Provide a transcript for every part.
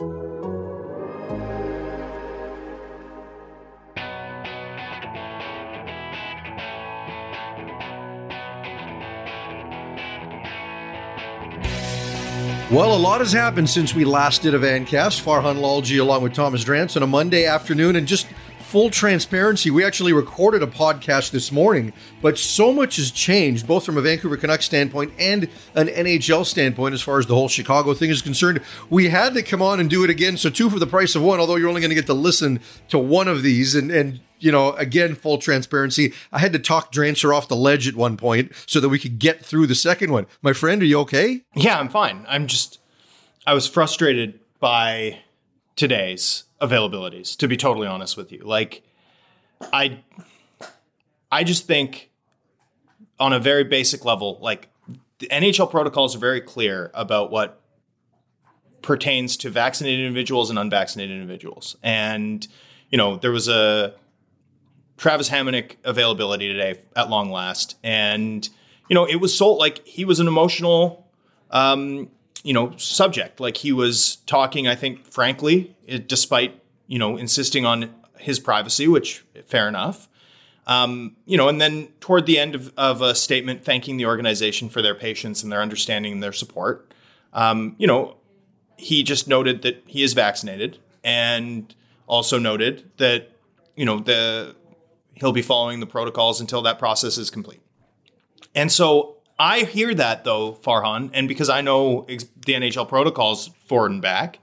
Well, a lot has happened since we last did a Vancast. Farhan Lalji along with Thomas Drance on a Monday afternoon. And just full transparency, we actually recorded a podcast this morning, but so much has changed, both from a Vancouver Canucks standpoint and an NHL standpoint, as far as the whole Chicago thing is concerned. We had to come on and do it again. So, two for the price of one, although you're only going to get to listen to one of these. And, and you know, again, full transparency. I had to talk Drancer off the ledge at one point so that we could get through the second one. My friend, are you okay? Yeah, I'm fine. I'm just, I was frustrated by today's availabilities, to be totally honest with you. Like, I, I just think on a very basic level, like the NHL protocols are very clear about what pertains to vaccinated individuals and unvaccinated individuals. And, you know, there was a Travis Hamonic availability today at long last. And, you know, it was sold like he was an emotional, um, you know, subject. Like he was talking, I think, frankly, it, despite, you know, insisting on his privacy, which fair enough. Um, you know, and then toward the end of, of, a statement thanking the organization for their patience and their understanding and their support, um, you know, he just noted that he is vaccinated and also noted that, you know, the he'll be following the protocols until that process is complete. And so I hear that though, Farhan, and because I know the NHL protocols forward and back,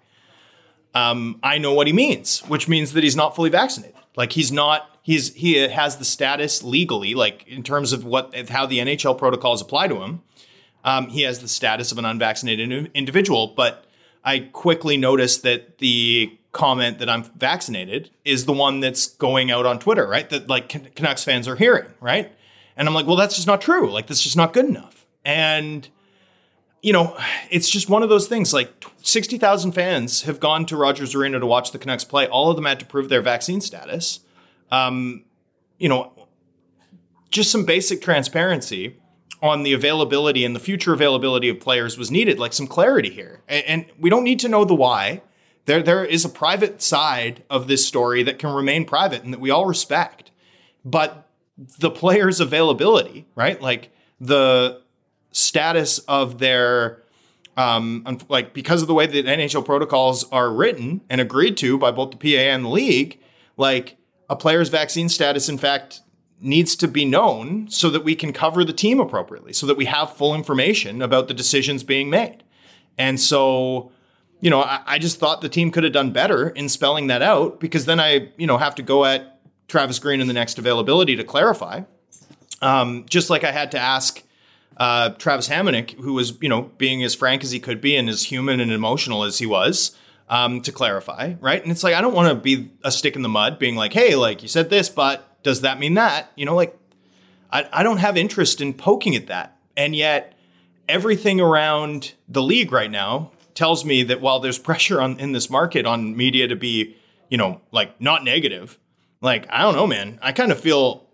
um, I know what he means, which means that he's not fully vaccinated. Like he's not. He's he has the status legally, like in terms of what how the NHL protocols apply to him. Um, he has the status of an unvaccinated individual, but I quickly noticed that the comment that I'm vaccinated is the one that's going out on Twitter, right? That like Canucks fans are hearing, right? And I'm like, well, that's just not true. Like, that's just not good enough. And, you know, it's just one of those things. Like, 60,000 fans have gone to Rogers Arena to watch the Canucks play. All of them had to prove their vaccine status. Um, you know, just some basic transparency on the availability and the future availability of players was needed, like some clarity here. And, and we don't need to know the why there there is a private side of this story that can remain private and that we all respect. But the player's availability, right? Like the status of their um like because of the way that NHL protocols are written and agreed to by both the PA and the league, like a player's vaccine status in fact needs to be known so that we can cover the team appropriately, so that we have full information about the decisions being made. And so you know, I, I, just thought the team could have done better in spelling that out because then I, you know, have to go at Travis Green in the next availability to clarify. Um, just like I had to ask uh, Travis Hamonic, who was, you know, being as frank as he could be and as human and emotional as he was, um, to clarify, right? And it's like I don't want to be a stick in the mud, being like, "Hey, like you said this, but does that mean that?" You know, like I, I don't have interest in poking at that, and yet everything around the league right now tells me that while there's pressure on in this market on media to be, you know, like not negative, like I don't know, man. I kind of feel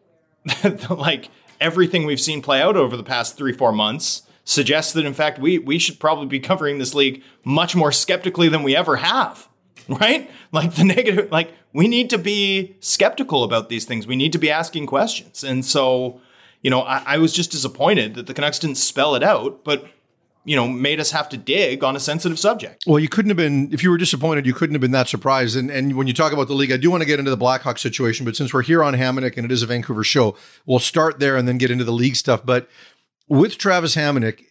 like everything we've seen play out over the past three, four months suggests that in fact we we should probably be covering this league much more skeptically than we ever have. Right? Like the negative, like we need to be skeptical about these things. We need to be asking questions. And so, you know, I, I was just disappointed that the Canucks didn't spell it out, but you know, made us have to dig on a sensitive subject. Well, you couldn't have been, if you were disappointed, you couldn't have been that surprised. And, and when you talk about the league, I do want to get into the Blackhawks situation, but since we're here on Hamonic and it is a Vancouver show, we'll start there and then get into the league stuff. But with Travis Hamonic,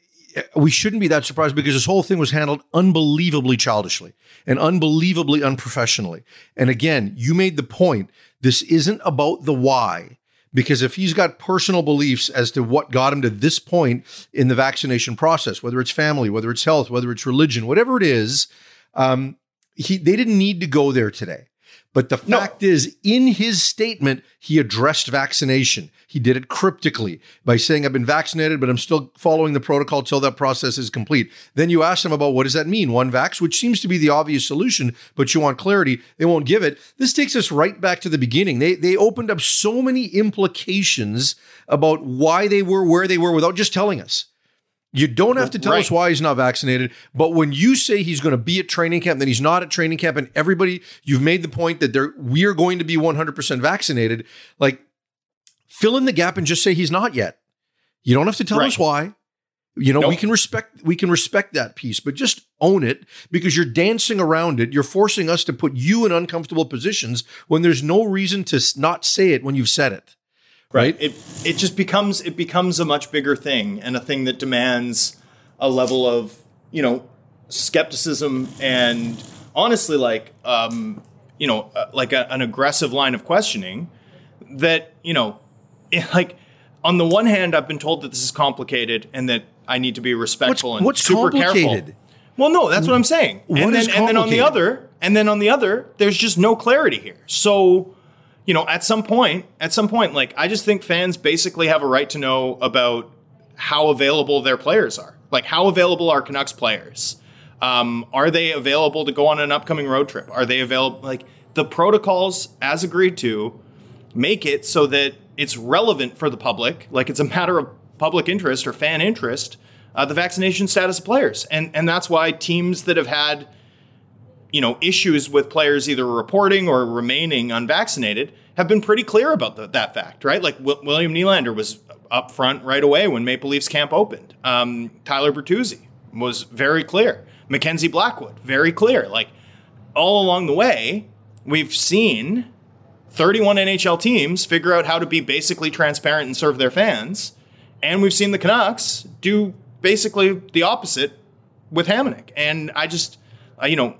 we shouldn't be that surprised because this whole thing was handled unbelievably childishly and unbelievably unprofessionally. And again, you made the point this isn't about the why. Because if he's got personal beliefs as to what got him to this point in the vaccination process, whether it's family, whether it's health, whether it's religion, whatever it is, um, he they didn't need to go there today. But the No. fact is, in his statement, he addressed vaccination. He did it cryptically by saying, I've been vaccinated, but I'm still following the protocol till that process is complete. Then you ask him about what does that mean? One vax, which seems to be the obvious solution, but you want clarity. They won't give it. This takes us right back to the beginning. They they opened up so many implications about why they were where they were without just telling us. You don't have to tell Right. us why he's not vaccinated, but when you say he's going to be at training camp, then he's not at training camp, and everybody, you've made the point that they're we're going to be 100% vaccinated. Like, fill in the gap and just say he's not yet. You don't have to tell Right. us why. You know, we can respect we can respect that piece, but just own it because you're dancing around it. You're forcing us to put you in uncomfortable positions when there's no reason to not say it when you've said it. Right? It it just becomes it becomes a much bigger thing and a thing that demands a level of you know skepticism and honestly like um, you know uh, like a, an aggressive line of questioning that you know like on the one hand I've been told that this is complicated and that I need to be respectful What's- and what's super complicated? careful. Well, no, that's what I'm saying. What and is then and then on the other and then on the other, there's just no clarity here. So you know, at some point, at some point, like I just think fans basically have a right to know about how available their players are. Like how available are Canucks players? Um, are they available to go on an upcoming road trip? Are they available? Like the protocols, as agreed to, make it so that it's relevant for the public. Like it's a matter of public interest or fan interest. Uh, the vaccination status of players, and and that's why teams that have had you know issues with players either reporting or remaining unvaccinated have been pretty clear about the, that fact, right? Like w- William Nylander was up front right away when Maple Leafs camp opened. Um, Tyler Bertuzzi was very clear. Mackenzie Blackwood, very clear. Like all along the way, we've seen 31 NHL teams figure out how to be basically transparent and serve their fans, and we've seen the Canucks do basically the opposite with Hamonic. And I just, uh, you know,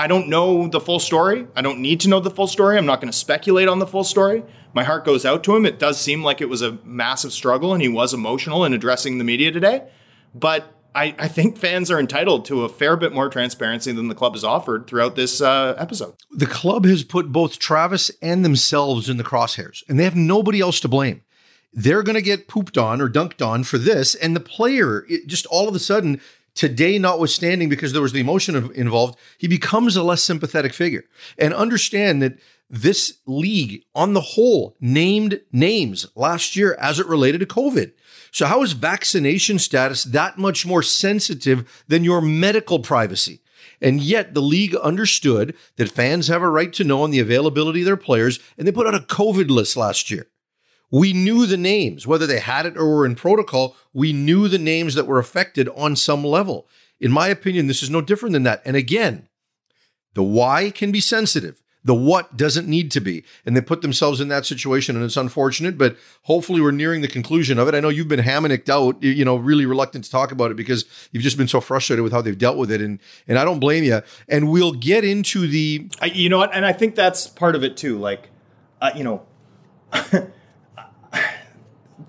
I don't know the full story. I don't need to know the full story. I'm not going to speculate on the full story. My heart goes out to him. It does seem like it was a massive struggle and he was emotional in addressing the media today. But I, I think fans are entitled to a fair bit more transparency than the club has offered throughout this uh, episode. the club has put both Travis and themselves in the crosshairs, and they have nobody else to blame. They're going to get pooped on or dunked on for this, and the player it just all of a sudden. Today, notwithstanding, because there was the emotion of- involved, he becomes a less sympathetic figure. And understand that this league, on the whole, named names last year as it related to COVID. So, how is vaccination status that much more sensitive than your medical privacy? And yet the league understood that fans have a right to know on the availability of their players, and they put out a COVID list last year. We knew the names, whether they had it or were in protocol, we knew the names that were affected on some level. In my opinion, this is no different than that. And again, the why can be sensitive. The what doesn't need to be. And they put themselves in that situation, and it's unfortunate, but hopefully we're nearing the conclusion of it. I know you've been hammonicked out, you know, really reluctant to talk about it because you've just been so frustrated with how they've dealt with it. And and I don't blame you. And we'll get into the I, you know what? And I think that's part of it too. Like, uh, you know,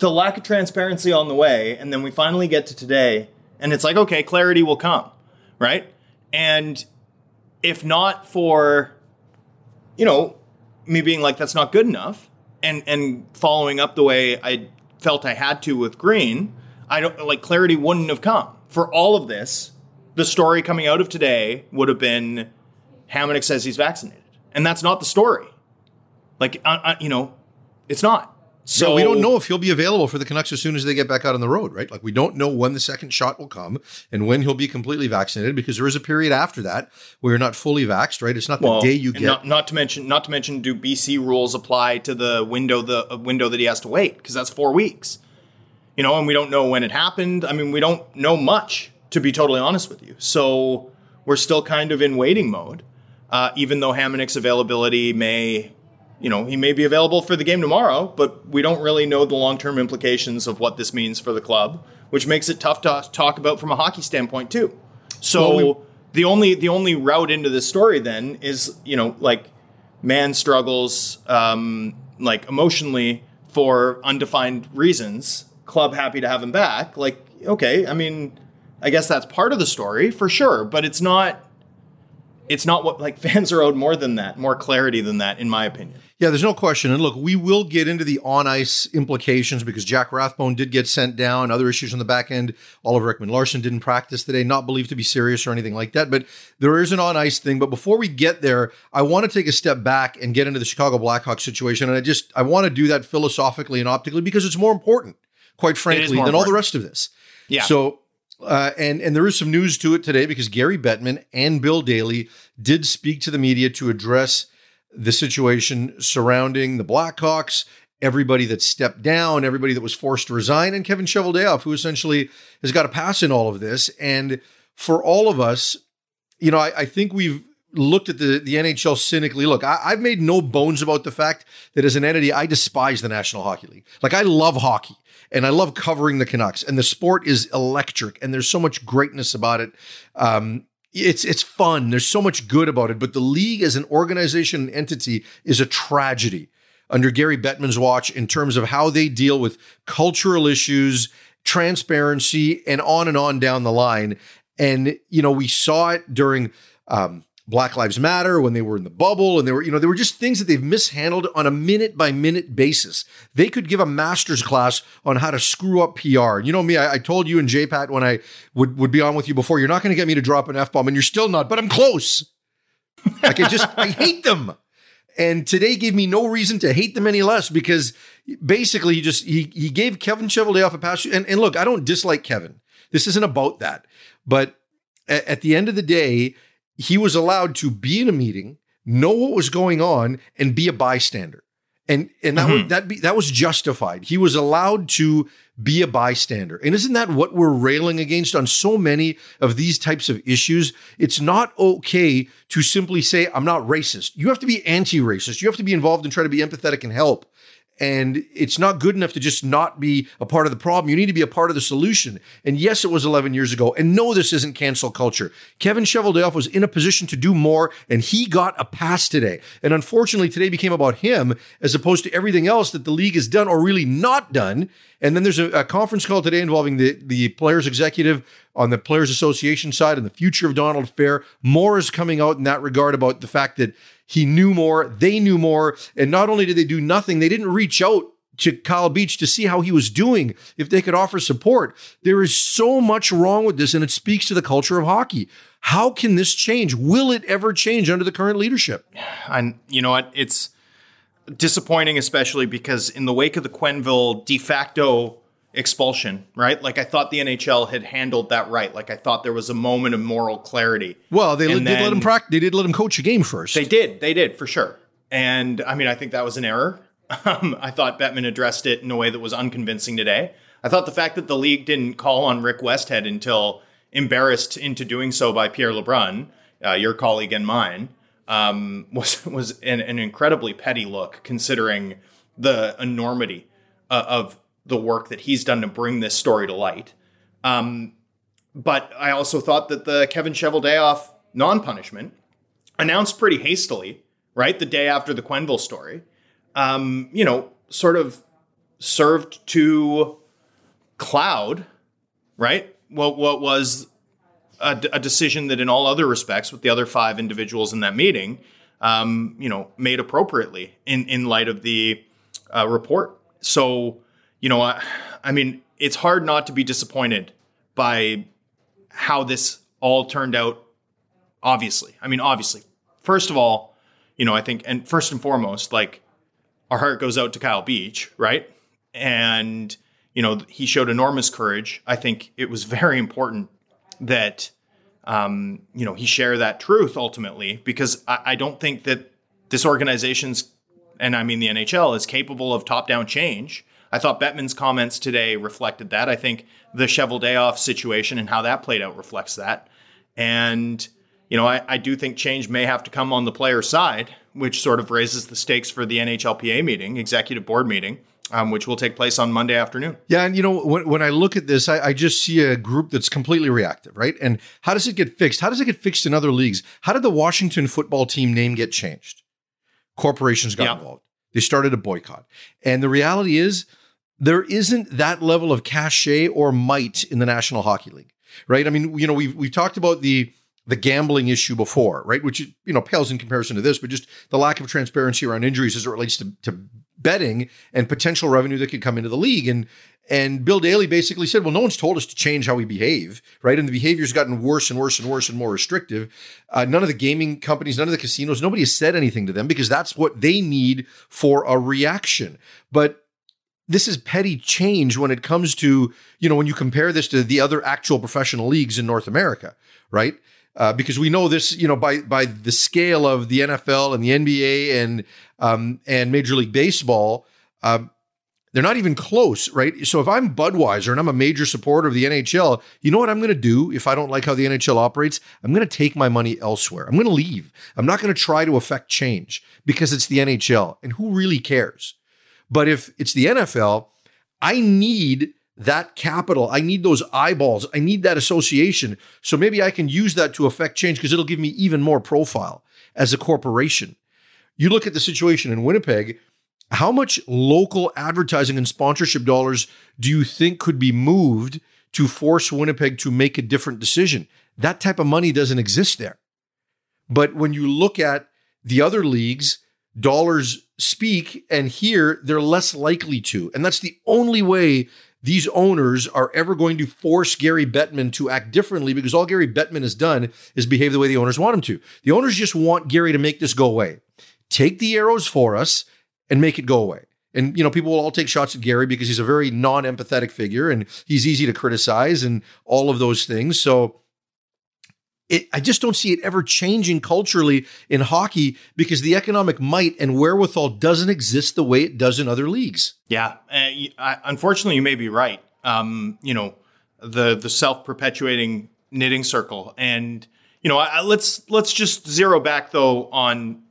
the lack of transparency on the way, and then we finally get to today, and it's like, okay, clarity will come, right? And if not for, you know, me being like, that's not good enough, and and following up the way I felt I had to with Green, I don't like clarity wouldn't have come for all of this. The story coming out of today would have been Hamonic says he's vaccinated, and that's not the story. Like, uh, uh, you know, it's not. So So we don't know if he'll be available for the Canucks as soon as they get back out on the road, right? Like we don't know when the second shot will come and when he'll be completely vaccinated because there is a period after that where you're not fully vaxxed, right? It's not the day you get. Not, not to mention, not to mention, do BC rules apply to the window the uh, window that he has to wait because that's four weeks. You know, and we don't know when it happened. I mean, we don't know much to be totally honest with you. So we're still kind of in waiting mode, uh, even though Hamonic's availability may, you know, he may be available for the game tomorrow, but we don't really know the long term implications of what this means for the club, which makes it tough to talk about from a hockey standpoint too. So Well, we- the only the only route into this story then is you know like man struggles um, like emotionally for undefined reasons. Club happy to have him back. Like okay, I mean, I guess that's part of the story for sure, but it's not. It's not what like fans are owed more than that, more clarity than that, in my opinion. Yeah, there's no question. And look, we will get into the on ice implications because Jack Rathbone did get sent down, other issues on the back end. Oliver Ekman-Larsson didn't practice today, not believed to be serious or anything like that. But there is an on ice thing. But before we get there, I want to take a step back and get into the Chicago Blackhawks situation. And I just I want to do that philosophically and optically because it's more important, quite frankly, than important. all the rest of this. Yeah. So uh, and and there is some news to it today because Gary Bettman and Bill Daly did speak to the media to address the situation surrounding the Blackhawks, everybody that stepped down, everybody that was forced to resign, and Kevin Cheveldayoff, who essentially has got a pass in all of this. And for all of us, you know, I, I think we've looked at the, the NHL cynically. Look, I, have made no bones about the fact that as an entity, I despise the National Hockey League. Like, I love hockey and I love covering the Canucks, and the sport is electric, and there's so much greatness about it. Um, it's it's fun. There's so much good about it, but the league as an organization and entity is a tragedy under Gary Bettman's watch in terms of how they deal with cultural issues, transparency, and on and on down the line. And you know, we saw it during um, Black Lives Matter, when they were in the bubble, and they were, you know, there were just things that they've mishandled on a minute by minute basis. They could give a master's class on how to screw up PR. You know me, I, I told you and JPat when I would, would be on with you before, you're not going to get me to drop an F bomb, and you're still not, but I'm close. like I just, I hate them. And today gave me no reason to hate them any less because basically he just he he gave Kevin Cheveldayoff a pass. And, and look, I don't dislike Kevin. This isn't about that. But at, at the end of the day, he was allowed to be in a meeting, know what was going on, and be a bystander. And and that mm-hmm. was that be, that was justified. He was allowed to be a bystander. And isn't that what we're railing against on so many of these types of issues? It's not okay to simply say I'm not racist. You have to be anti-racist. You have to be involved and try to be empathetic and help. And it's not good enough to just not be a part of the problem. You need to be a part of the solution. And yes, it was 11 years ago. And no, this isn't cancel culture. Kevin Cheveldayoff was in a position to do more, and he got a pass today. And unfortunately, today became about him as opposed to everything else that the league has done or really not done. And then there's a, a conference call today involving the, the players executive on the Players Association side and the future of Donald Fehr. More is coming out in that regard about the fact that he knew more, they knew more. And not only did they do nothing, they didn't reach out to Kyle Beach to see how he was doing, if they could offer support. There is so much wrong with this, and it speaks to the culture of hockey. How can this change? Will it ever change under the current leadership? And you know what? It's disappointing, especially because in the wake of the Quenneville de facto expulsion, right? Like I thought the NHL had handled that right. Like I thought there was a moment of moral clarity. Well, they did let him practice. They did let him coach a game first. They did. They did for sure. And I mean, I think that was an error. Um, I thought Bettman addressed it in a way that was unconvincing today. I thought the fact that the league didn't call on Rick Westhead until embarrassed into doing so by Pierre LeBrun, uh, your colleague and mine, um, was was an, an, incredibly petty look considering the enormity uh, of the work that he's done to bring this story to light. Um, but I also thought that the Kevin Cheveldayoff non-punishment announced pretty hastily, right, the day after the Quenneville story, um, you know, sort of served to cloud, right, what what was a, a, decision that, in all other respects, with the other five individuals in that meeting, um, you know, made appropriately in in light of the uh, report. So you know, I, I mean, it's hard not to be disappointed by how this all turned out. Obviously, I mean, obviously, first of all, you know, I think, and first and foremost, like our heart goes out to Kyle Beach, right? And you know, he showed enormous courage. I think it was very important that um, you know he share that truth ultimately because I, I don't think that this organization's and I mean the NHL is capable of top down change I thought Bettman's comments today reflected that. I think the Cheveldayoff situation and how that played out reflects that. And, you know, I, I do think change may have to come on the player side, which sort of raises the stakes for the NHLPA meeting, executive board meeting. Um, which will take place on Monday afternoon. Yeah, and you know when, when I look at this, I, I, just see a group that's completely reactive, right? And how does it get fixed? How does it get fixed in other leagues? How did the Washington football team name get changed? Corporations got involved. They started a boycott, and the reality is there isn't that level of cachet or might in the National Hockey League, right? I mean, you know, we've we've talked about the the gambling issue before, right? Which you know pales in comparison to this, but just the lack of transparency around injuries as it relates to, to betting and potential revenue that could come into the league. And and Bill Daly basically said, well, no one's told us to change how we behave, right? And the behavior's gotten worse and worse and worse and more restrictive. Uh, none of the gaming companies, none of the casinos, nobody has said anything to them because that's what they need for a reaction. But this is petty change when it comes to, you know, when you compare this to the other actual professional leagues in North America, right? Uh, because we know this, you know, by by the scale of the NFL and the NBA and um, and Major League Baseball, uh, they're not even close, right? So if I'm Budweiser and I'm a major supporter of the NHL, you know what I'm going to do if I don't like how the NHL operates? I'm going to take my money elsewhere. I'm going to leave. I'm not going to try to affect change because it's the NHL, and who really cares? But if it's the NFL, I need that capital. I need those eyeballs. I need that association. So maybe I can use that to affect change because it'll give me even more profile as a corporation. You look at the situation in Winnipeg, how much local advertising and sponsorship dollars do you think could be moved to force Winnipeg to make a different decision? That type of money doesn't exist there. But when you look at the other leagues, dollars speak, and hear, they're less likely to. And that's the only way these owners are ever going to force Gary Bettman to act differently because all Gary Bettman has done is behave the way the owners want him to. The owners just want Gary to make this go away. Take the arrows for us and make it go away. And you know, people will all take shots at Gary because he's a very non-empathetic figure and he's easy to criticize and all of those things. So it, I just don't see it ever changing culturally in hockey because the economic might and wherewithal doesn't exist the way it does in other leagues. Yeah, uh, unfortunately, you may be right. Um, you know, the the self perpetuating knitting circle, and you know, I, let's let's just zero back though on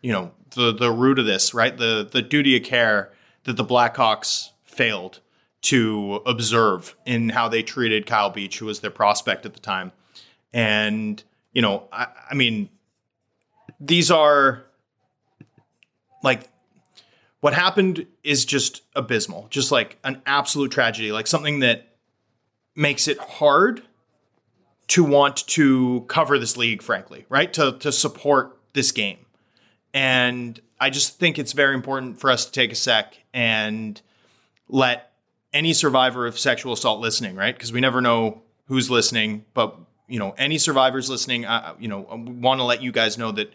you know the the root of this, right? The the duty of care that the Blackhawks failed to observe in how they treated Kyle Beach, who was their prospect at the time. And, you know, I, I mean, these are like what happened is just abysmal, just like an absolute tragedy, like something that makes it hard to want to cover this league, frankly, right? To, to support this game. And I just think it's very important for us to take a sec and let any survivor of sexual assault listening, right? Because we never know who's listening, but you know, any survivors listening, you know, want to let you guys know that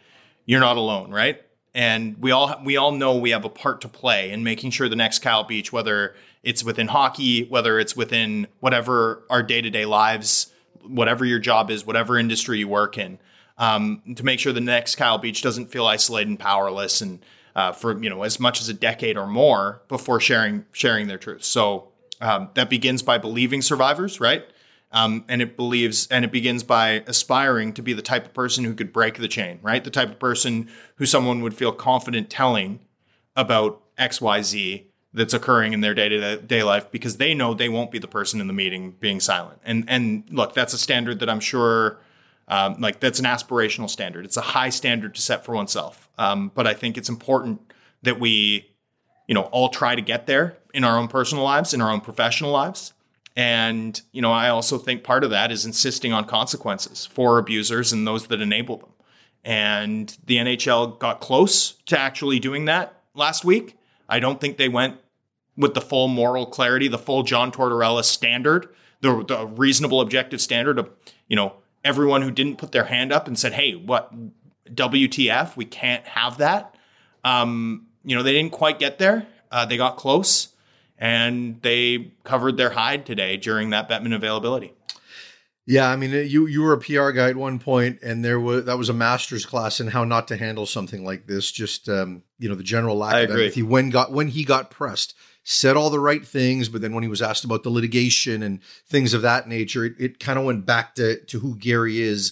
you're not alone, right? And we all we all know we have a part to play in making sure the next Kyle Beach, whether it's within hockey, whether it's within whatever our day to day lives, whatever your job is, whatever industry you work in, um, to make sure the next Kyle Beach doesn't feel isolated and powerless, and uh, for you know as much as a decade or more before sharing sharing their truth. So um, that begins by believing survivors, right? Um, and it believes and it begins by aspiring to be the type of person who could break the chain, right? The type of person who someone would feel confident telling about XYZ that's occurring in their day to day life because they know they won't be the person in the meeting being silent. And and look, that's a standard that I'm sure, um, like that's an aspirational standard. It's a high standard to set for oneself. Um, but I think it's important that we, you know, all try to get there in our own personal lives, in our own professional lives. And, you know, I also think part of that is insisting on consequences for abusers and those that enable them. And the NHL got close to actually doing that last week. I don't think they went with the full moral clarity, the full John Tortorella standard, the, the reasonable objective standard of, you know, everyone who didn't put their hand up and said, hey, what, WTF, we can't have that. Um, you know, they didn't quite get there. Uh, they got close and they covered their hide today during that Bettman availability. Yeah, I mean, you you were a PR guy at one point, and there was that was a master's class in how not to handle something like this. Just um, you know, the general lack I of agree. empathy when got when he got pressed, said all the right things, but then when he was asked about the litigation and things of that nature, it, it kind of went back to to who Gary is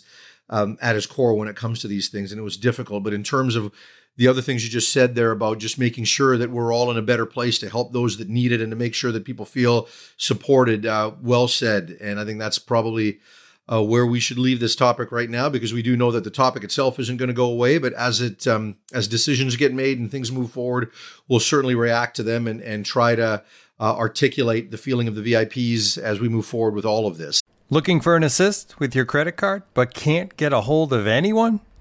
um, at his core when it comes to these things, and it was difficult. But in terms of the other things you just said there about just making sure that we're all in a better place to help those that need it and to make sure that people feel supported. Uh, well said. And I think that's probably uh, where we should leave this topic right now because we do know that the topic itself isn't going to go away. But as it um, as decisions get made and things move forward, we'll certainly react to them and and try to uh, articulate the feeling of the VIPs as we move forward with all of this. Looking for an assist with your credit card but can't get a hold of anyone?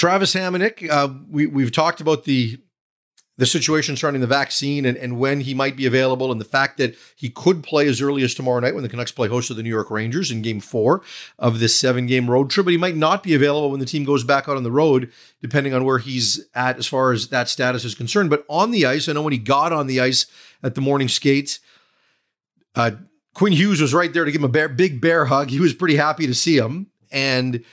Travis Hamonic, uh, we, we've talked about the the situation surrounding the vaccine and, and when he might be available, and the fact that he could play as early as tomorrow night when the Canucks play host to the New York Rangers in game four of this seven game road trip, but he might not be available when the team goes back out on the road, depending on where he's at as far as that status is concerned. But on the ice, I know when he got on the ice at the morning skates, uh, Quinn Hughes was right there to give him a bear, big bear hug. He was pretty happy to see him. And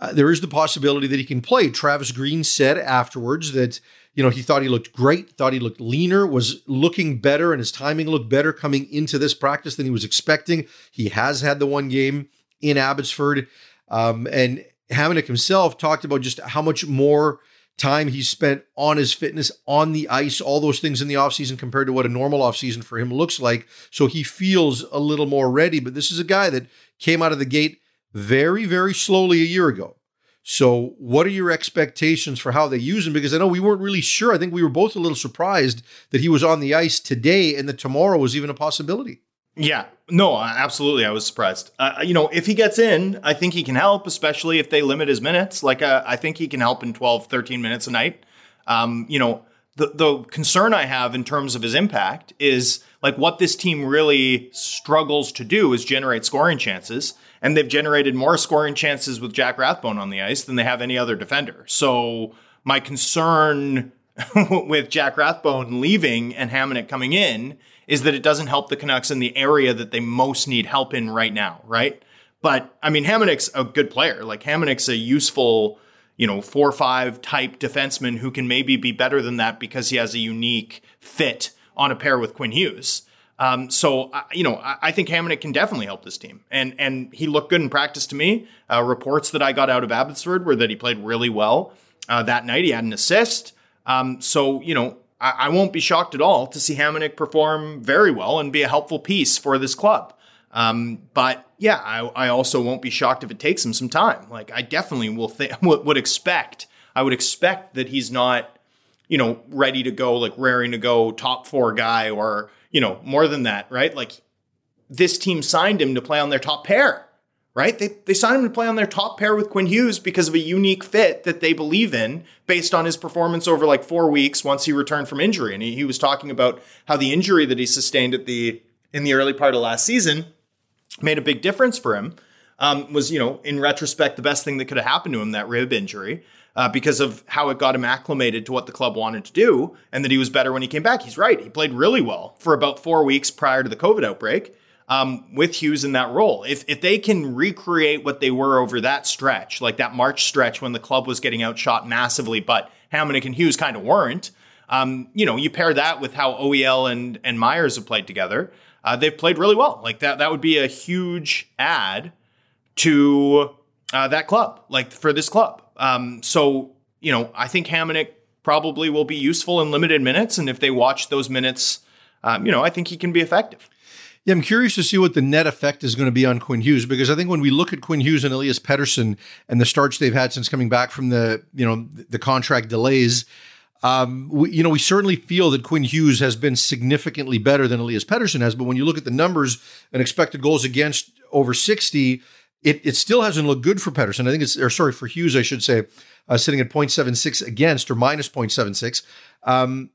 uh, there is the possibility that he can play. Travis Green said afterwards that you know he thought he looked great, thought he looked leaner, was looking better, and his timing looked better coming into this practice than he was expecting. He has had the one game in Abbotsford, um, and Hamonic himself talked about just how much more time he spent on his fitness on the ice all those things in the offseason compared to what a normal offseason for him looks like so he feels a little more ready but this is a guy that came out of the gate very, very slowly a year ago. So, what are your expectations for how they use him? Because I know we weren't really sure. I think we were both a little surprised that he was on the ice today and that tomorrow was even a possibility. Yeah, no, absolutely. I was surprised. Uh, you know, if he gets in, I think he can help, especially if they limit his minutes. Like, uh, I think he can help in 12, 13 minutes a night. Um, you know, the, the concern I have in terms of his impact is like what this team really struggles to do is generate scoring chances and they've generated more scoring chances with Jack Rathbone on the ice than they have any other defender. So my concern with Jack Rathbone leaving and Hamonic coming in is that it doesn't help the Canucks in the area that they most need help in right now, right? But I mean, Hamonic's a good player. Like Hamonic's a useful, you know, four five type defenseman who can maybe be better than that because he has a unique fit on a pair with Quinn Hughes. Um, so you know, I, I, think Hamonic can definitely help this team, and and he looked good in practice to me. Uh, reports that I got out of Abbotsford were that he played really well uh, that night. He had an assist. Um, so you know, I, I, won't be shocked at all to see Hamonic perform very well and be a helpful piece for this club. Um, but yeah, I, I, also won't be shocked if it takes him some time. Like I definitely will th- would expect. I would expect that he's not, you know, ready to go, like raring to go, top four guy or you know, more than that, right? Like this team signed him to play on their top pair, right? They, they signed him to play on their top pair with Quinn Hughes because of a unique fit that they believe in based on his performance over like four weeks once he returned from injury. And he, he was talking about how the injury that he sustained at the in the early part of last season made a big difference for him. Um, was, you know, in retrospect, the best thing that could have happened to him, that rib injury uh, because of how it got him acclimated to what the club wanted to do and that he was better when he came back. He's right. He played really well for about four weeks prior to the COVID outbreak um, with Hughes in that role. If, if they can recreate what they were over that stretch, like that March stretch when the club was getting outshot massively, but Hamonic and Hughes kind of weren't, um, you know, you pair that with how OEL and, and Myers have played together. Uh, they've played really well. Like that, that would be a huge add to uh, that club, like for this club. Um, so, you know, I think Hamonic probably will be useful in limited minutes. And if they watch those minutes, um, you know, I think he can be effective. Yeah, I'm curious to see what the net effect is going to be on Quinn Hughes because I think when we look at Quinn Hughes and Elias Pettersson and the starts they've had since coming back from the you know the contract delays, um, we, you know we certainly feel that Quinn Hughes has been significantly better than Elias Pettersson has. But when you look at the numbers and expected goals against over 60, it, it still hasn't looked good for Pettersson. I think it's, or sorry, for Hughes, I should say, uh, sitting at 0.76 against or minus 0.76. Um,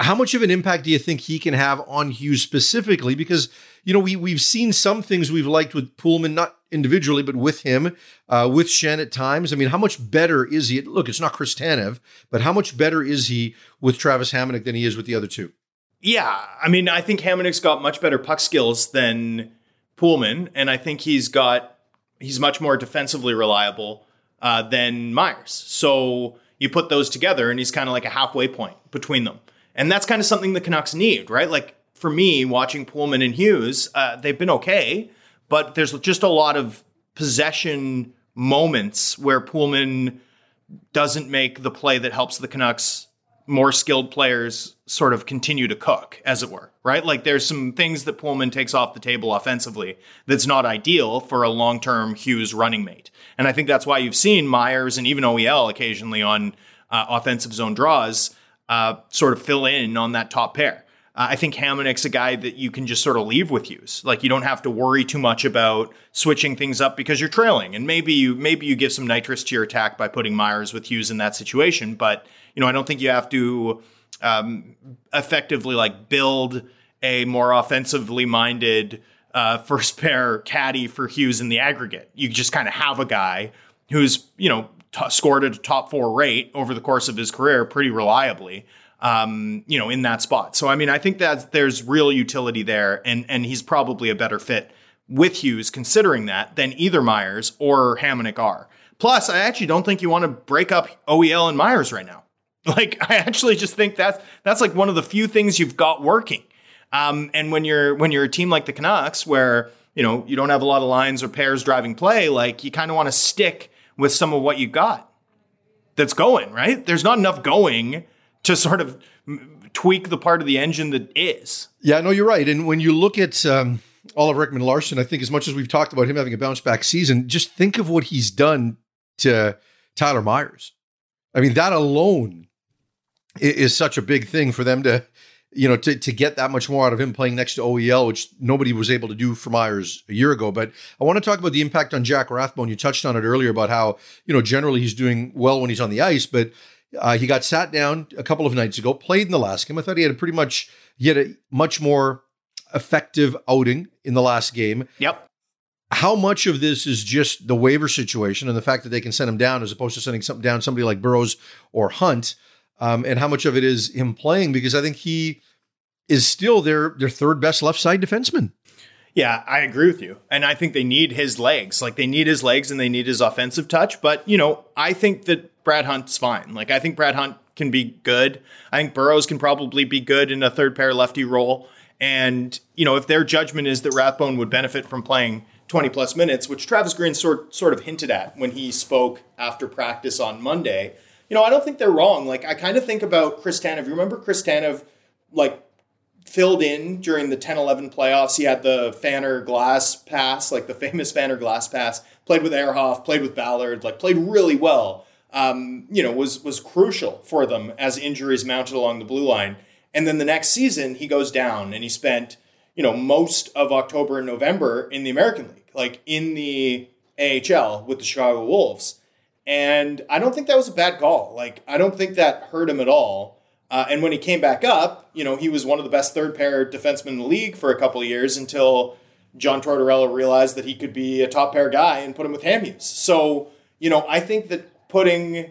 how much of an impact do you think he can have on Hughes specifically? Because, you know, we, we've seen some things we've liked with Poolman, not individually, but with him, uh, with Schenn at times. I mean, how much better is he? Look, it's not Chris Tanev, but how much better is he with Travis Hamonic than he is with the other two? Yeah, I mean, I think Hamonic's got much better puck skills than Poolman, and I think he's got he's much more defensively reliable uh, than Myers. So you put those together, and he's kind of like a halfway point between them, and that's kind of something the Canucks need, right? Like for me, watching Poolman and Hughes, uh, they've been okay, but there's just a lot of possession moments where Poolman doesn't make the play that helps the Canucks more skilled players sort of continue to cook, as it were, right? Like there's some things that Poolman takes off the table offensively that's not ideal for a long term Hughes running mate. And I think that's why you've seen Myers and even OEL occasionally on uh, offensive zone draws uh, sort of fill in on that top pair. Uh, I think Hamonic's a guy that you can just sort of leave with Hughes. Like you don't have to worry too much about switching things up because you're trailing. And maybe you maybe you give some nitrous to your attack by putting Myers with Hughes in that situation, but you know, I don't think you have to um, effectively like build a more offensively minded uh, first pair caddy for Hughes in the aggregate. You just kind of have a guy who's you know t- scored at a top four rate over the course of his career pretty reliably. Um, you know, in that spot. So I mean, I think that there's real utility there, and and he's probably a better fit with Hughes, considering that, than either Myers or Hamonic are. Plus, I actually don't think you want to break up OEL and Myers right now. Like I actually just think that's that's like one of the few things you've got working. Um, and when you're when you're a team like the Canucks, where you know you don't have a lot of lines or pairs driving play, like you kind of want to stick with some of what you got that's going right. There's not enough going to sort of tweak the part of the engine that is. Yeah, no, you're right. And when you look at um, Oliver Ekman-Larsson, I think as much as we've talked about him having a bounce back season, just think of what he's done to Tyler Myers. I mean, that alone is such a big thing for them to, you know, to, to get that much more out of him playing next to OEL, which nobody was able to do for Myers a year ago. But I want to talk about the impact on Jack Rathbone. You touched on it earlier about how, you know, generally he's doing well when he's on the ice, but uh, he got sat down a couple of nights ago, played in the last game. I thought he had a pretty much, he had a much more effective outing in the last game. Yep. How much of this is just the waiver situation and the fact that they can send him down as opposed to sending something down somebody like Burroughs or Hunt? um, and how much of it is him playing because I think he is still their their third best left side defenseman. Yeah, I agree with you. And I think they need his legs. Like they need his legs and they need his offensive touch. But, you know, I think that Brad Hunt's fine. Like I think Brad Hunt can be good. I think Burroughs can probably be good in a third pair lefty role. And, you know, if their judgment is that Rathbone would benefit from playing 20 plus minutes, which Travis Green sort sort of hinted at when he spoke after practice on Monday, you know, I don't think they're wrong. Like I kind of think about Chris Tanev. You remember Chris Tanev, like filled in during the 10-11 playoffs. He had the Fanner glass pass, like the famous Fanner glass pass. Played with Ehrhoff, played with Ballard, like played really well. Um, you know, was was crucial for them as injuries mounted along the blue line. And then the next season, he goes down, and he spent you know most of October and November in the American League, like in the AHL with the Chicago Wolves. And I don't think that was a bad call. Like, I don't think that hurt him at all. Uh, and when he came back up, you know, he was one of the best third pair defensemen in the league for a couple of years until John Tortorella realized that he could be a top pair guy and put him with Hamhuis. So, you know, I think that putting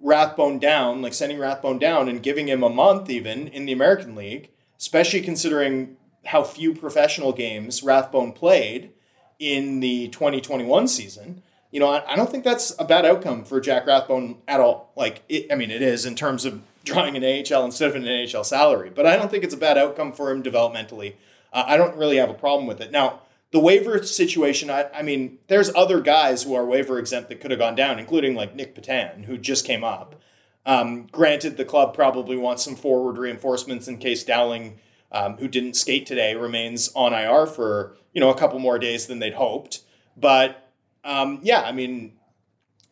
Rathbone down, like sending Rathbone down and giving him a month even in the American League, especially considering how few professional games Rathbone played in the 2021 season, you know, I, I, don't think that's a bad outcome for Jack Rathbone at all. Like, it, I mean, it is in terms of drawing an AHL instead of an NHL salary, but I don't think it's a bad outcome for him developmentally. Uh, I don't really have a problem with it. Now, the waiver situation, I, I, mean, there's other guys who are waiver exempt that could have gone down, including like Nic Petan, who just came up. Um, granted, the club probably wants some forward reinforcements in case Dowling, um, who didn't skate today, remains on IR for you know a couple more days than they'd hoped. But um, yeah, I mean,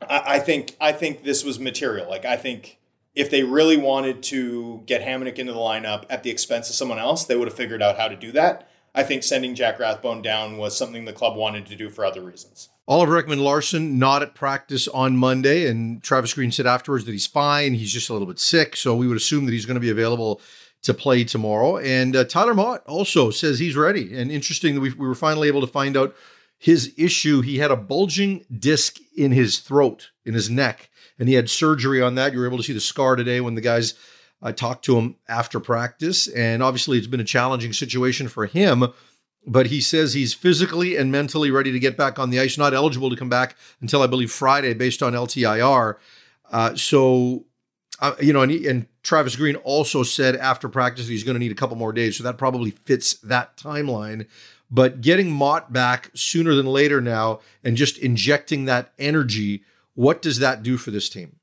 I, I, think I think this was material. Like I think if they really wanted to get Hamonic into the lineup at the expense of someone else, they would have figured out how to do that. I think sending Jack Rathbone down was something the club wanted to do for other reasons. Oliver Ekman-Larsson not at practice on Monday, and Travis Green said afterwards that he's fine. He's just a little bit sick, so we would assume that he's going to be available to play tomorrow. And uh, Tyler Motte also says he's ready. And interesting that we, we were finally able to find out his issue, he had a bulging disc in his throat, in his neck, and he had surgery on that. You were able to see the scar today when the guys uh, talked to him after practice. And obviously, it's been a challenging situation for him. But he says he's physically and mentally ready to get back on the ice, not eligible to come back until I believe Friday based on LTIR. Uh, so, uh, you know, and, he, and Travis Green also said after practice he's going to need a couple more days. So that probably fits that timeline. But getting Motte back sooner than later now and just injecting that energy, what does that do for this team?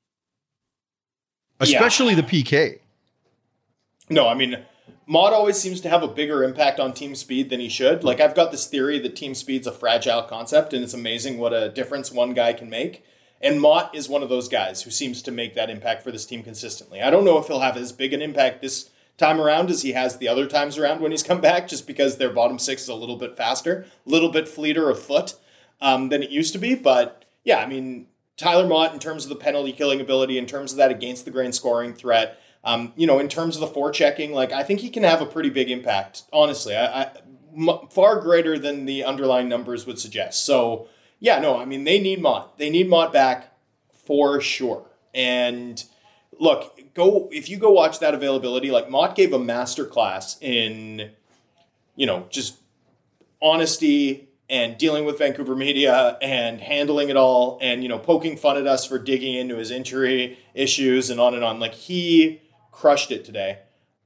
Especially Yeah. the PK. No, I mean, Motte always seems to have a bigger impact on team speed than he should. Like, I've got this theory that team speed's a fragile concept, and it's amazing what a difference one guy can make. And Motte is one of those guys who seems to make that impact for this team consistently. I don't know if he'll have as big an impact this time around as he has the other times around when he's come back, just because their bottom six is a little bit faster, a little bit fleeter of foot um, than it used to be. But yeah, I mean, Tyler Motte, in terms of the penalty killing ability, in terms of that against the grain scoring threat, um, you know, in terms of the forechecking, like I think he can have a pretty big impact. Honestly, I, I m- far greater than the underlying numbers would suggest. So yeah, no, I mean they need Motte. They need Motte back for sure. And look, go if you go watch that availability, like Motte gave a master class in, you know, just honesty and dealing with Vancouver media and handling it all and you know poking fun at us for digging into his injury issues and on and on. Like he crushed it today.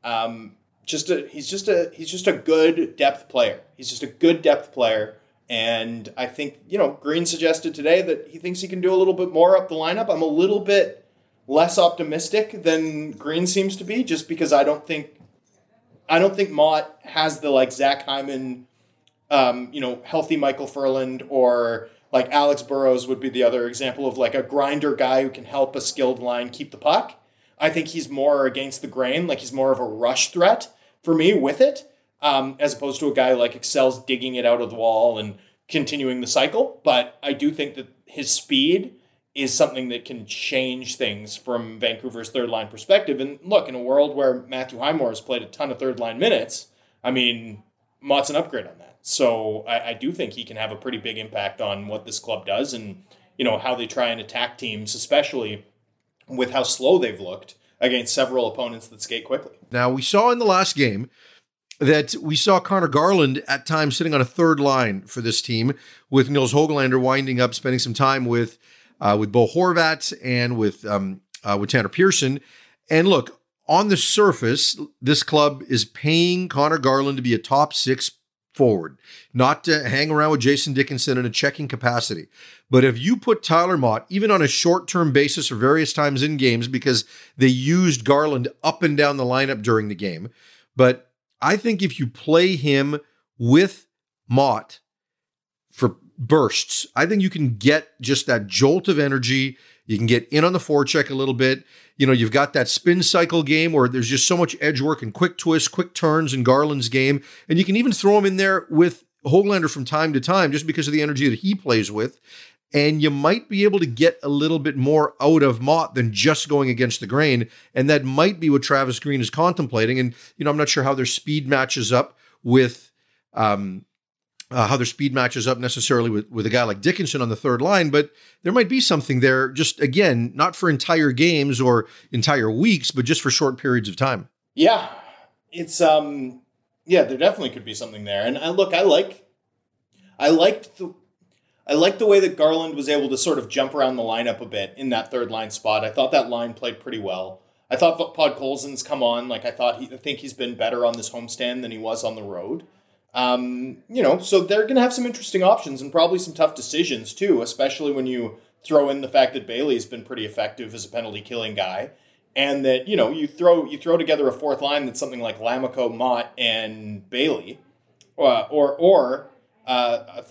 Um, just a he's just a he's just a good depth player. He's just a good depth player. And I think, you know, Green suggested today that he thinks he can do a little bit more up the lineup. I'm a little bit less optimistic than Green seems to be, just because I don't think I don't think Motte has the like Zach Hyman, um, you know, healthy Michael Ferland or like Alex Burrows would be the other example of like a grinder guy who can help a skilled line keep the puck. I think he's more against the grain, like he's more of a rush threat for me with it, um, as opposed to a guy like excels digging it out of the wall and continuing the cycle. But I do think that his speed is something that can change things from Vancouver's third line perspective. And look, in a world where Matthew Highmore has played a ton of third line minutes, I mean, Motte's an upgrade on that. So I, I do think he can have a pretty big impact on what this club does and, you know, how they try and attack teams, especially with how slow they've looked against several opponents that skate quickly. Now, we saw in the last game that we saw Conor Garland at times sitting on a third line for this team, with Nils Hoglander winding up spending some time with uh, with Bo Horvat and with um, uh, with Tanner Pearson. And look, on the surface, this club is paying Conor Garland to be a top six forward, not to hang around with Jason Dickinson in a checking capacity. But if you put Tyler Motte, even on a short term basis or various times in games, because they used Garland up and down the lineup during the game, but I think if you play him with Motte for bursts, I think you can get just that jolt of energy. You can get in on the forecheck a little bit. You know, you've got that spin cycle game where there's just so much edge work and quick twists, quick turns in Garland's game. And you can even throw him in there with Hoglander from time to time just because of the energy that he plays with. And you might be able to get a little bit more out of Motte than just going against the grain. And that might be what Travis Green is contemplating. And, you know, I'm not sure how their speed matches up with um, uh, how their speed matches up necessarily with, with a guy like Dickinson on the third line, but there might be something there, just again, not for entire games or entire weeks, but just for short periods of time. Yeah, it's um, yeah, there definitely could be something there. And I look, I like, I liked the, I liked the way that Garland was able to sort of jump around the lineup a bit in that third line spot. I thought that line played pretty well. I thought Podkolzin's come on. Like I thought, he, I think he's been better on this homestand than he was on the road. Um, you know, so they're going to have some interesting options and probably some tough decisions too, especially when you throw in the fact that Bailey's been pretty effective as a penalty killing guy, and that you know you throw you throw together a fourth line that's something like Lammikko, Motte, and Bailey, uh, or or uh,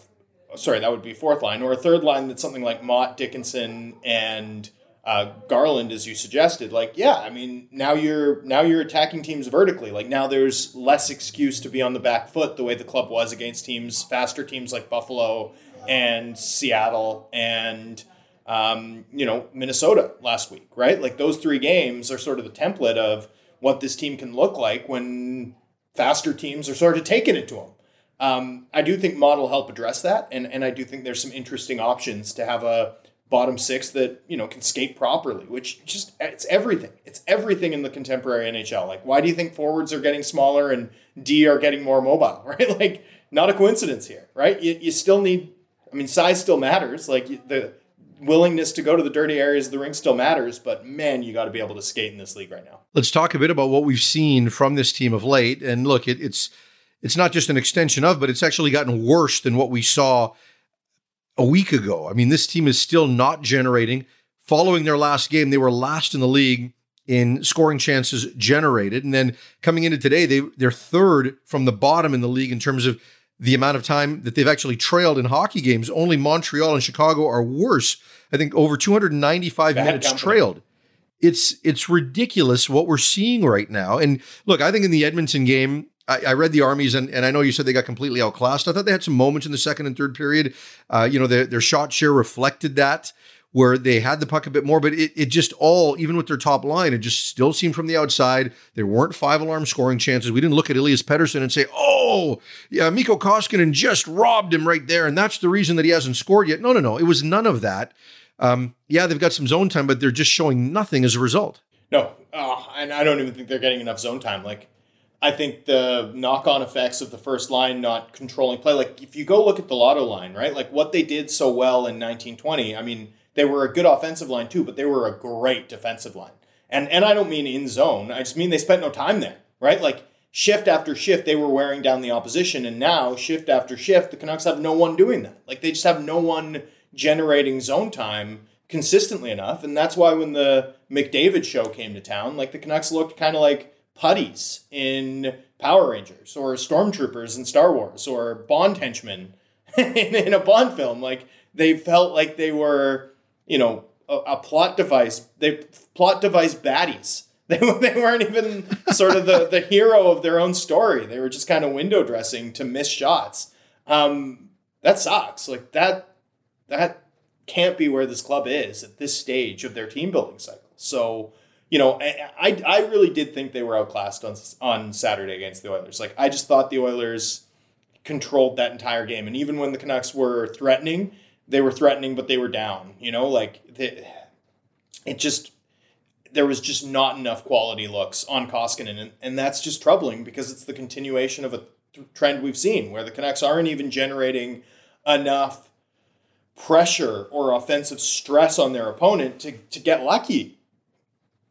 sorry, that would be fourth line, or a third line that's something like Motte, Dickinson, and uh, Garland, as you suggested, like yeah, I mean now you're now you're attacking teams vertically. Like now there's less excuse to be on the back foot the way the club was against teams faster teams like Buffalo and Seattle and um, you know Minnesota last week, right? Like those three games are sort of the template of what this team can look like when faster teams are sort of taking it to them. Um, I do think Motte will help address that, and and I do think there's some interesting options to have a bottom six that you know can skate properly, which just it's everything. It's everything in the contemporary NHL. Like, why do you think forwards are getting smaller and D are getting more mobile? Right? Like, not a coincidence here, right? You, you still need. I mean, size still matters. Like the willingness to go to the dirty areas of the ring still matters, but man, you got to be able to skate in this league right now. Let's talk a bit about what we've seen from this team of late. And look, it, it's it's not just an extension of, but it's actually gotten worse than what we saw a week ago. I mean, this team is still not generating. Following their last game, they were last in the league in scoring chances generated. And then coming into today, they they're third from the bottom in the league in terms of the amount of time that they've actually trailed in hockey games. Only Montreal and Chicago are worse. I think over 295 Bad minutes company. trailed. It's it's ridiculous what we're seeing right now. And look, I think in the Edmonton game, I, I, read the armies, and, and I know you said they got completely outclassed. I thought they had some moments in the second and third period. Uh, you know, their, their shot share reflected that, where they had the puck a bit more, but it, it just all, even with their top line, it just still seemed from the outside. There weren't five alarm scoring chances. We didn't look at Elias Pettersson and say, oh, yeah, Mikko Koskinen just robbed him right there, and that's the reason that he hasn't scored yet. No, no, no. It was none of that. Um, yeah, they've got some zone time, but they're just showing nothing as a result. No, oh, and I don't even think they're getting enough zone time. Like, I think the knock on effects of the first line not controlling play, like if you go look at the lotto line, right? Like what they did so well in 1920, I mean, they were a good offensive line too, but they were a great defensive line. And and I don't mean in zone, I just mean they spent no time there, right? Like shift after shift, they were wearing down the opposition, and now shift after shift, the Canucks have no one doing that. Like they just have no one generating zone time consistently enough, and that's why when the McDavid show came to town, like the Canucks looked kind of like putties in Power Rangers or stormtroopers in Star Wars or Bond henchmen in, in, a Bond film. Like they felt like they were, you know, a, a plot device. They plot device baddies. They, they weren't even sort of the, the hero of their own story. They were just kind of window dressing to miss shots. Um, that sucks. Like that that can't be where this club is at this stage of their team building cycle. So you know, I, I really did think they were outclassed on on Saturday against the Oilers. Like I just thought the Oilers controlled that entire game, and even when the Canucks were threatening, they were threatening, but they were down. You know, like they, it just there was just not enough quality looks on Koskinen, and, and that's just troubling because it's the continuation of a th- trend we've seen where the Canucks aren't even generating enough pressure or offensive stress on their opponent to, to get lucky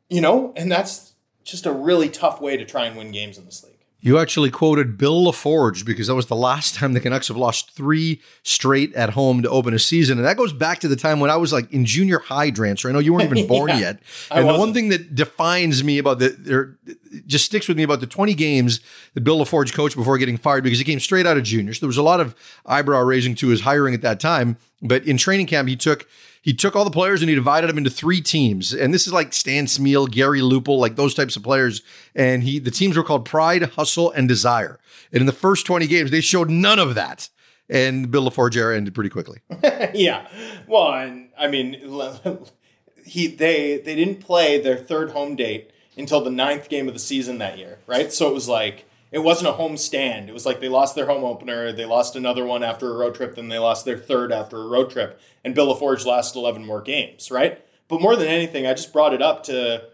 you know, and that's just a really tough way to try and win games in this league. You actually quoted Bill LaForge because that was the last time the Canucks have lost three straight at home to open a season. And that goes back to the time when I was like in junior high, Drancer. I know you weren't even born yeah, yet. And the one thing that defines me about the, there just sticks with me about the 20 games that Bill LaForge coached before getting fired because he came straight out of juniors. There was a lot of eyebrow raising to his hiring at that time. But in training camp, he took he took all the players and he divided them into three teams. And this is like Stan Smyl, Gary Lupul, like those types of players. And he the teams were called Pride, Hustle, and Desire. And in the first 20 games, they showed none of that. And Bill LaForge era ended pretty quickly. yeah. Well, and I mean, he they they didn't play their third home date until the ninth game of the season that year, right? So it was like it wasn't a home stand. It was like they lost their home opener, they lost another one after a road trip, then they lost their third after a road trip, and Bill LaForge lost 11 more games, right? But more than anything, I just brought it up to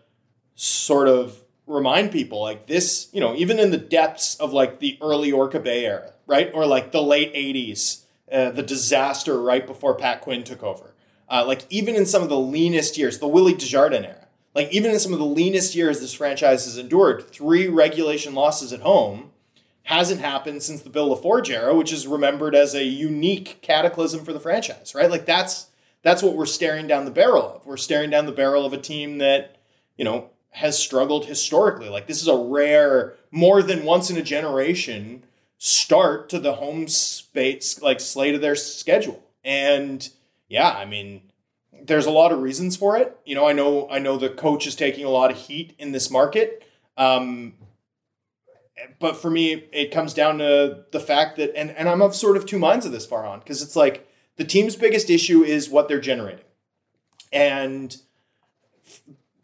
sort of remind people like this, you know, even in the depths of like the early Orca Bay era, right? Or like the late 80s, uh, the disaster right before Pat Quinn took over. Uh, like even in some of the leanest years, the Willie Desjardins era, like even in some of the leanest years this franchise has endured, three regulation losses at home hasn't happened since the Bill LaForge era, which is remembered as a unique cataclysm for the franchise, right? Like that's that's what we're staring down the barrel of. We're staring down the barrel of a team that, you know, has struggled historically. Like this is a rare, more than once in a generation start to the home space like slate of their schedule. And yeah, I mean, there's a lot of reasons for it. You know, I know I know the coach is taking a lot of heat in this market. Um, but for me, it comes down to the fact that, and, and I'm of sort of two minds of this Farhan because it's like the team's biggest issue is what they're generating. And,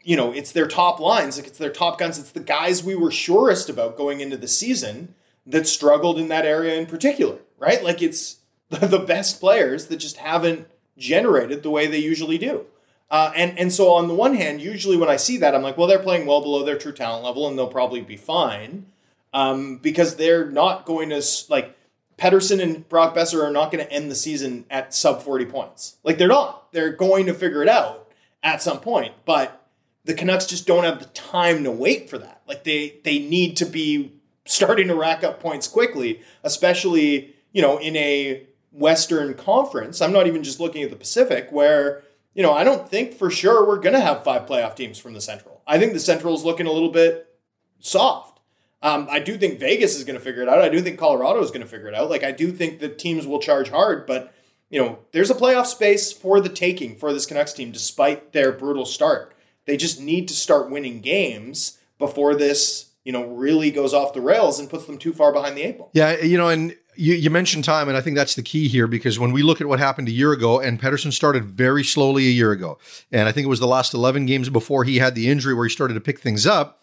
you know, it's their top lines, like it's their top guns, it's the guys we were surest about going into the season that struggled in that area in particular, right? Like it's the best players that just haven't generated the way they usually do. Uh, and and so on the one hand, usually when I see that, I'm like, well, they're playing well below their true talent level, and they'll probably be fine um, because they're not going to like Pettersson and Brock Boeser are not going to end the season at sub 40 points. Like they're not. They're going to figure it out at some point, but the Canucks just don't have the time to wait for that. Like they they need to be starting to rack up points quickly, especially you know in a Western Conference. I'm not even just looking at the Pacific where you know, I don't think for sure we're going to have five playoff teams from the Central. I think the Central is looking a little bit soft. Um, I do think Vegas is going to figure it out. I do think Colorado is going to figure it out. Like, I do think the teams will charge hard, but, you know, there's a playoff space for the taking for this Canucks team despite their brutal start. They just need to start winning games before this, you know, really goes off the rails and puts them too far behind the eight ball. Yeah, you know, and you, you, mentioned time, and I think that's the key here because when we look at what happened a year ago, and Pettersson started very slowly a year ago, and I think it was the last 11 games before he had the injury where he started to pick things up.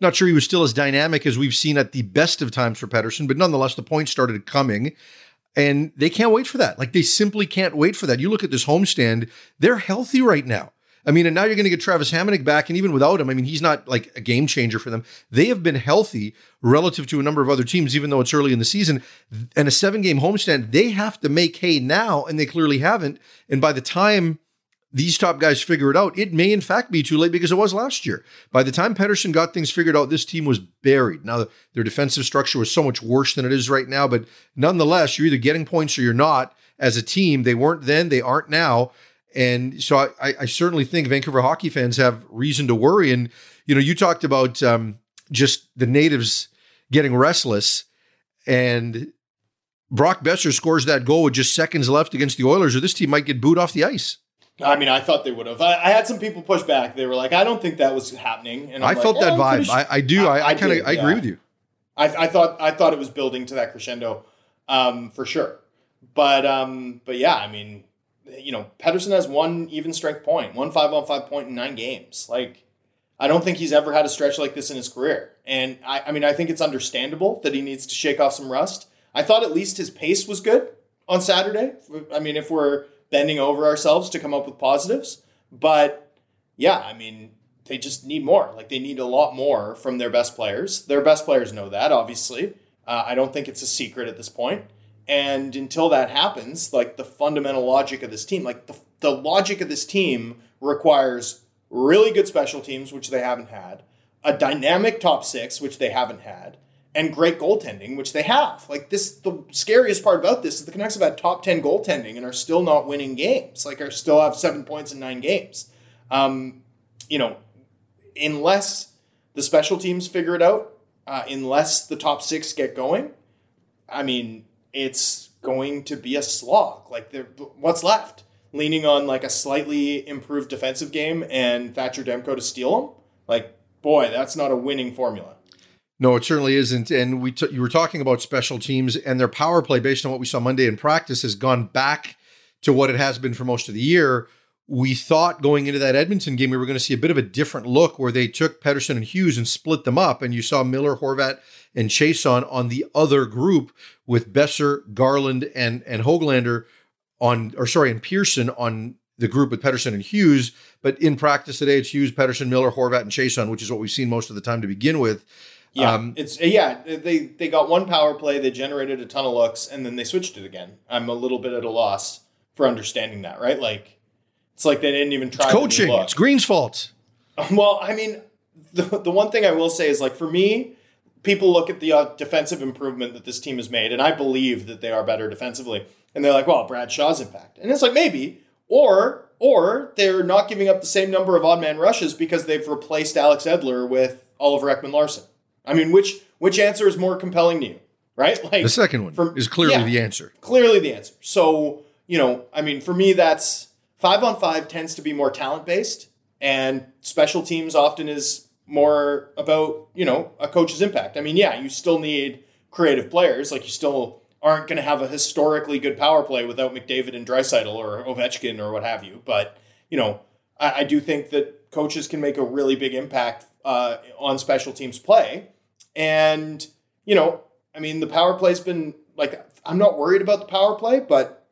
Not sure he was still as dynamic as we've seen at the best of times for Pettersson, but nonetheless, the points started coming. And they can't wait for that. Like they simply can't wait for that. You look at this homestand, they're healthy right now. I mean, and now you're going to get Travis Hamonic back, and even without him, I mean, he's not like a game changer for them. They have been healthy relative to a number of other teams, even though it's early in the season. And a seven game homestand, they have to make hay now, and they clearly haven't. And by the time these top guys figure it out, it may in fact be too late because it was last year. By the time Pettersson got things figured out, this team was buried. Now, their defensive structure was so much worse than it is right now, but nonetheless, you're either getting points or you're not as a team. They weren't then, they aren't now. And so I, I, certainly think Vancouver hockey fans have reason to worry. And, you know, you talked about um, just the natives getting restless and Brock Boeser scores that goal with just seconds left against the Oilers, or this team might get booed off the ice. I mean, I thought they would have. I, I, had some people push back. They were like, "I don't think that was happening." And I'm i like, felt that eh, vibe. I, I, do. I, I kind of. I agree yeah. with you. I, thought. I thought it was building to that crescendo, um, for sure. But um, but yeah, I mean, you know, Pettersson has one even strength point, one five on five point in nine games. Like, I don't think he's ever had a stretch like this in his career. And I, I mean, I think it's understandable that he needs to shake off some rust. I thought at least his pace was good on Saturday. I mean, if we're bending over ourselves to come up with positives, but yeah, I mean, they just need more. Like, they need a lot more from their best players. Their best players know that, obviously. Uh, I don't think it's a secret at this point. And until that happens, like the fundamental logic of this team, like the, the logic of this team requires really good special teams, which they haven't had, a dynamic top six, which they haven't had, and great goaltending, which they have. Like this, the scariest part about this is the Canucks have had top 10 goaltending and are still not winning games, like are still have seven points in nine games. Um, you know, unless the special teams figure it out, uh, unless the top six get going, I mean, it's going to be a slog. Like, what's left? Leaning on like a slightly improved defensive game and Thatcher Demko to steal them? Like, boy, that's not a winning formula. No, it certainly isn't. And we t- you were talking about special teams and their power play, based on what we saw Monday in practice, has gone back to what it has been for most of the year. We thought going into that Edmonton game, we were going to see a bit of a different look where they took Pettersson and Hughes and split them up. And you saw Miller, Horvat, and Chason on the other group with Boeser, Garland, and and Hoglander on, or sorry, and Pearson on the group with Pettersson and Hughes. But in practice today, it's Hughes, Pettersson, Miller, Horvat, and Chason, which is what we've seen most of the time to begin with. Yeah, um, it's yeah. They they got one power play, they generated a ton of looks, and then they switched it again. I'm a little bit at a loss for understanding that. Right, like it's like they didn't even try. It's coaching. It's Green's fault. Well, I mean, the the one thing I will say is like for me, people look at the uh, defensive improvement that this team has made, and I believe that they are better defensively. And they're like, well, Brad Shaw's impact. And it's like, maybe. Or, or they're not giving up the same number of odd man rushes because they've replaced Alex Edler with Oliver Ekman-Larsson. I mean, which which answer is more compelling to you, right? Like the second one from, is clearly yeah, the answer. Clearly the answer. So, you know, I mean, for me, that's five on five tends to be more talent based, and special teams often is more about you know a coach's impact. I mean, yeah, you still need creative players. Like you still aren't going to have a historically good power play without McDavid and Draisaitl or Ovechkin or what have you. But you know, I, I do think that coaches can make a really big impact uh, on special teams play, and you know, I mean, the power play's been like I'm not worried about the power play, but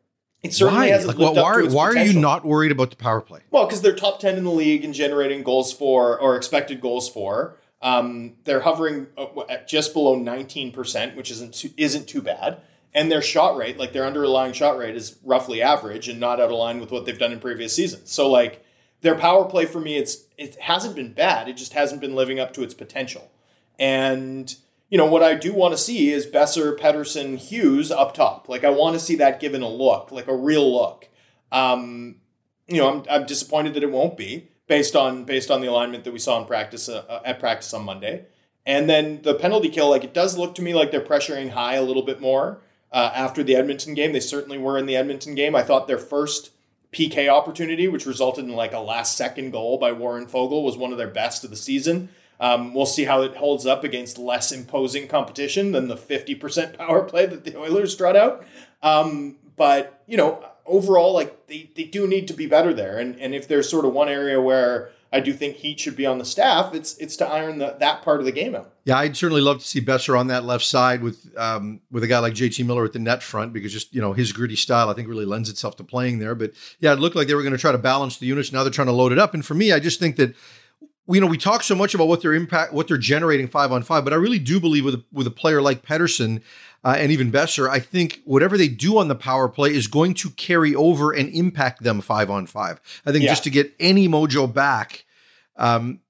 it certainly Why? hasn't Like, lived why, up to why, its why are you not worried about the power play? Well, because they're top 10 in the league in generating goals for or expected goals for. Um, they're hovering uh, at just below 19%, which isn't too, isn't too bad. And their shot rate, like their underlying shot rate, is roughly average and not out of line with what they've done in previous seasons. So, like their power play for me, it's it hasn't been bad. It just hasn't been living up to its potential. And you know what I do want to see is Boeser, Pettersson, Hughes up top. Like I want to see that given a look, like a real look. Um, you know, I'm, I'm disappointed that it won't be based on based on the alignment that we saw in practice uh, uh, at practice on Monday. And then the penalty kill, like it does look to me like they're pressuring high a little bit more uh, after the Edmonton game. They certainly were in the Edmonton game. I thought their first PK opportunity, which resulted in like a last second goal by Warren Foegele, was one of their best of the season. Um, we'll see how it holds up against less imposing competition than the 50% power play that the Oilers trot out. Um, but, you know, overall, like they, they do need to be better there. And, and if there's sort of one area where I do think Heat should be on the staff, it's it's to iron the, that part of the game out. Yeah, I'd certainly love to see Boeser on that left side with um, with a guy like JT Miller at the net front because just you know his gritty style I think really lends itself to playing there. But yeah, it looked like they were going to try to balance the units. Now they're trying to load it up. And for me, I just think that you know we talk so much about what their impact, what they're generating five on five, but I really do believe with a, with a player like Pettersson. Uh, and even Boeser, I think whatever they do on the power play is going to carry over and impact them five on five. I think Yeah. just to get any mojo back, um,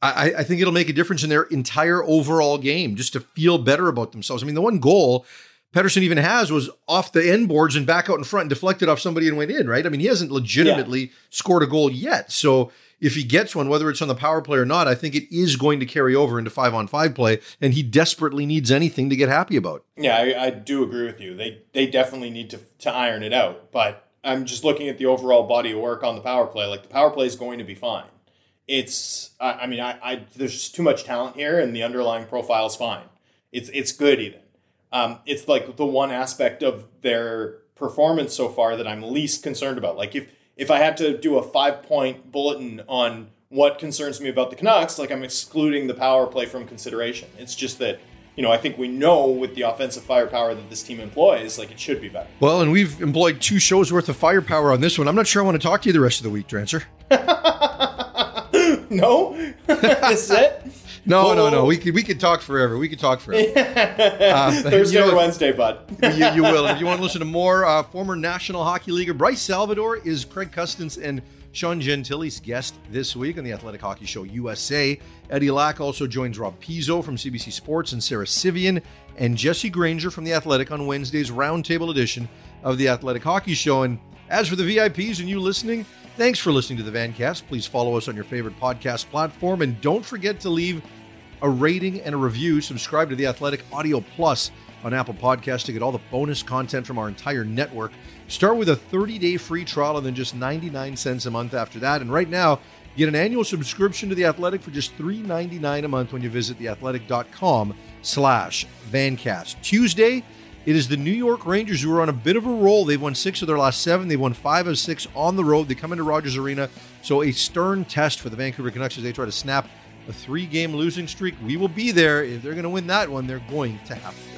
I, I think it'll make a difference in their entire overall game just to feel better about themselves. I mean, the one goal Pettersson even has was off the end boards and back out in front and deflected off somebody and went in, right? I mean, he hasn't legitimately scored a goal yet. So if he gets one, whether it's on the power play or not, I think it is going to carry over into five on five play, and he desperately needs anything to get happy about. Yeah, I, I do agree with you. They they definitely need to to iron it out. But I'm just looking at the overall body of work on the power play. Like the power play is going to be fine. It's I, I mean I, I there's too much talent here, and the underlying profile is fine. It's it's good even. Um, it's like the one aspect of their performance so far that I'm least concerned about. Like if if I had to do a five point bulletin on what concerns me about the Canucks, like I'm excluding the power play from consideration. It's just that you know I think we know with the offensive firepower that this team employs, like it should be better. Well, and we've employed two shows worth of firepower on this one. I'm not sure I want to talk to you the rest of the week, Drancer. no, is it No, no, no. We could we could talk forever. We could talk forever. Uh, Thursday you know, or Wednesday, bud? you, you will. If you want to listen to more, uh, former National Hockey Leaguer Bryce Salvador is Craig Custance and Sean Gentille's guest this week on the Athletic Hockey Show USA. Eddie Lack also joins Rob Pizzo from CBC Sports and Sarah Civian and Jesse Granger from the Athletic on Wednesday's roundtable edition of the Athletic Hockey Show. And as for the VIPs and you listening, thanks for listening to the Vancast. Please follow us on your favorite podcast platform and don't forget to leave a rating and a review. Subscribe to the Athletic Audio Plus on Apple Podcasts to get all the bonus content from our entire network. Start with a 30-day free trial and then just 99 cents a month after that. And right now, get an annual subscription to The Athletic for just $3.99 a month when you visit theathletic.com slash Vancast. Tuesday, it is the New York Rangers who are on a bit of a roll. They've won six of their last seven. They've won five of six on the road. They come into Rogers Arena. So a stern test for the Vancouver Canucks as they try to snap a three game losing streak. We will be there. If they're going to win that one, they're going to have to.